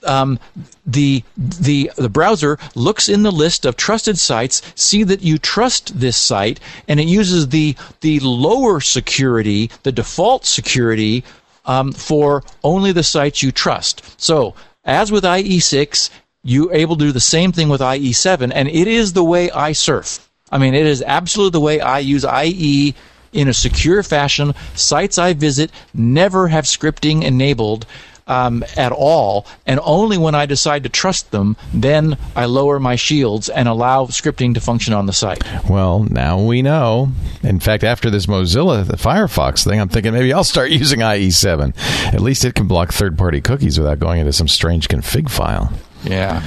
um, the the the browser looks in the list of trusted sites, see that you trust this site, and it uses the the lower security, the default security um, for only the sites you trust. So, as with IE6, you're able to do the same thing with IE7, and it is the way I surf. I mean, it is absolutely the way I use IE in a secure fashion. Sites I visit never have scripting enabled um, at all, and only when I decide to trust them, then I lower my shields and allow scripting to function on the site. Well, now we know. In fact, after this Mozilla the Firefox thing, I'm thinking maybe I'll start using IE7. At least it can block third-party cookies without going into some strange config file. Yeah.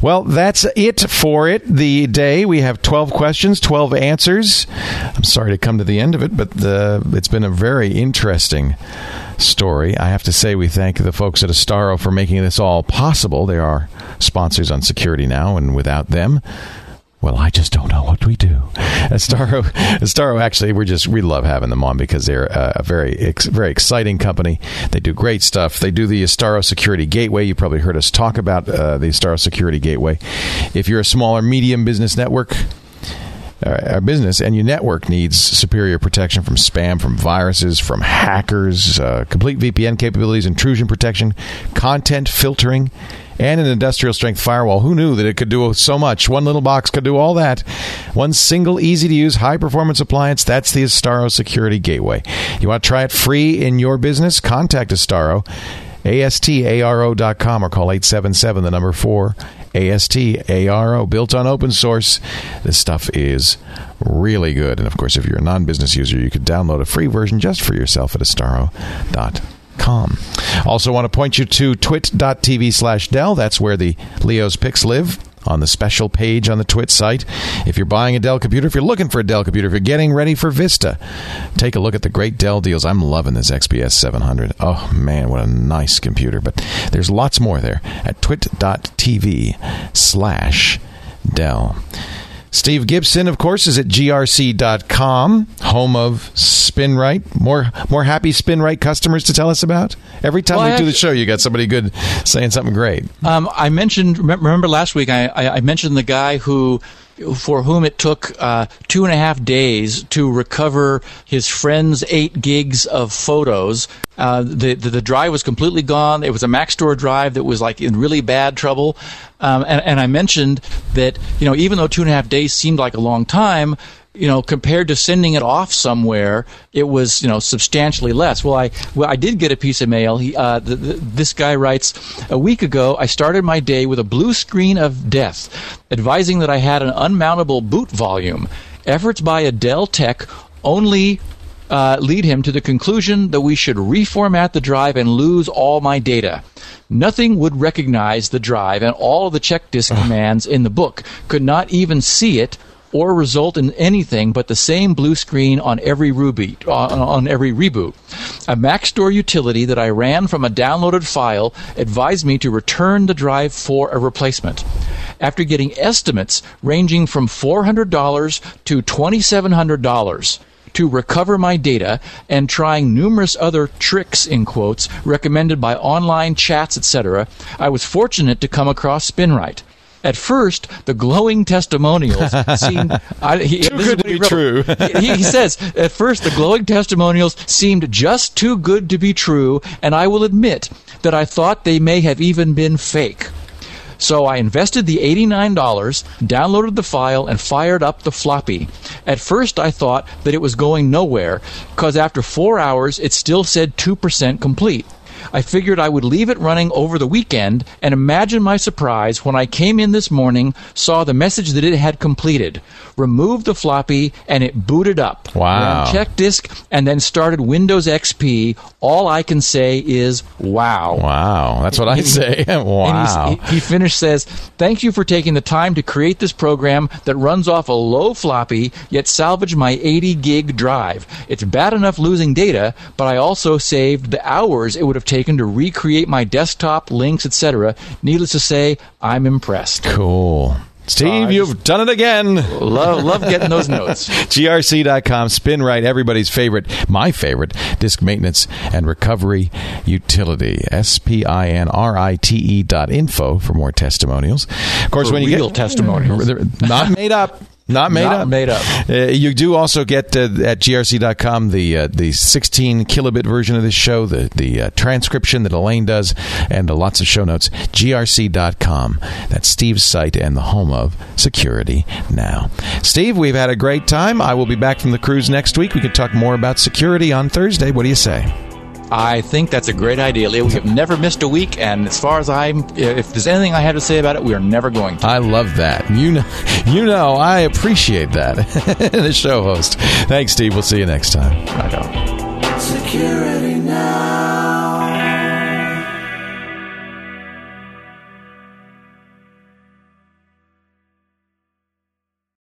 Well, that's it for it. The day we have 12 questions, 12 answers. I'm sorry to come to the end of it, but the, it's been a very interesting story. I have to say, we thank the folks at Astaro for making this all possible. They are sponsors on Security Now, and without them, well, I just don't know what we do. Astaro, Astaro, actually, we're just we love having them on because they're a very very exciting company. They do great stuff. They do the Astaro Security Gateway. You probably heard us talk about uh, the Astaro Security Gateway. If you're a small or medium business network, our uh, business and your network needs superior protection from spam, from viruses, from hackers, uh, complete VPN capabilities, intrusion protection, content filtering, and an industrial strength firewall. Who knew that it could do so much? One little box could do all that. One single, easy to use, high performance appliance. That's the Astaro Security Gateway. You want to try it free in your business? Contact Astaro. ASTARO.com or call 877 the number 4 ASTARO, built on open source. This stuff is really good. And of course, if you're a non business user, you could download a free version just for yourself at astaro.com. Also, want to point you to twit.tv slash Dell. That's where the Leo's picks live on the special page on the Twit site. If you're buying a Dell computer, if you're looking for a Dell computer, if you're getting ready for Vista, take a look at the great Dell deals. I'm loving this XPS 700. Oh man, what a nice computer. But there's lots more there at twit.tv slash Dell. Steve Gibson, of course, is at grc.com, home of SpinRite. More more happy SpinRite customers to tell us about. Every time well, we do the show, you got somebody good saying something great. Um, I mentioned, remember last week, I, I mentioned the guy who for whom it took uh, two and a half days to recover his friend's eight gigs of photos. Uh, the, the, the drive was completely gone. It was a Maxtor drive that was like in really bad trouble. Um, and, and I mentioned that you know even though two and a half days seemed like a long time, you know, compared to sending it off somewhere, it was you know substantially less. Well, I well I did get a piece of mail. He, uh, the, the, this guy writes, a week ago I started my day with a blue screen of death, advising that I had an unmountable boot volume. Efforts by a Dell tech only uh, lead him to the conclusion that we should reformat the drive and lose all my data. Nothing would recognize the drive, and all of the check disk commands in the book could not even see it or result in anything but the same blue screen on every reboot. On, uh, on every reboot, a Maxtor utility that I ran from a downloaded file advised me to return the drive for a replacement. After getting estimates ranging from $400 to $2,700 to recover my data and trying numerous other tricks in quotes recommended by online chats etc i was fortunate to come across spinrite at first, the glowing testimonials seemed I, he, Too good to be true. he, he says at first the glowing testimonials seemed just too good to be true, and I will admit that I thought they may have even been fake. So I invested the $89, downloaded the file, and fired up the floppy. At first, I thought that it was going nowhere, because after four hours, it still said 2% complete. I figured I would leave it running over the weekend and imagine my surprise when I came in this morning, saw the message that it had completed, removed the floppy, and it booted up. Wow. Ran check disk and then started Windows XP. All I can say is wow. Wow, that's what I say. wow. He, he finished says, "Thank you for taking the time to create this program that runs off a low floppy yet salvage my 80 gig drive. It's bad enough losing data, but I also saved the hours it would have taken to recreate my desktop links, etc. Needless to say, I'm impressed. cool. Steve, Uh, you've done it again. Love love getting those notes. grc.com SpinRite everybody's favorite my favorite disk maintenance and recovery utility s-p-i-n-r-i-t-e E dot info for more testimonials of course For when you real get testimonials. They're not made up not made Not up? made up. uh, you do also get uh, at grc.com the uh, the 16 kilobit version of this show the the uh, transcription that elaine does and uh, lots of show notes. Grc.com that's steve's site and the home of security now. Steve we've had a great time. I will be back from the cruise next week. We can talk more about security on thursday. What do you say I think that's a great idea. We have never missed a week, and as far as I'm, if there's anything I have to say about it, we are never going to. I love that. You know, you know, I appreciate that. the show host. Thanks, Steve. We'll see you next time. Bye, don't. Security now.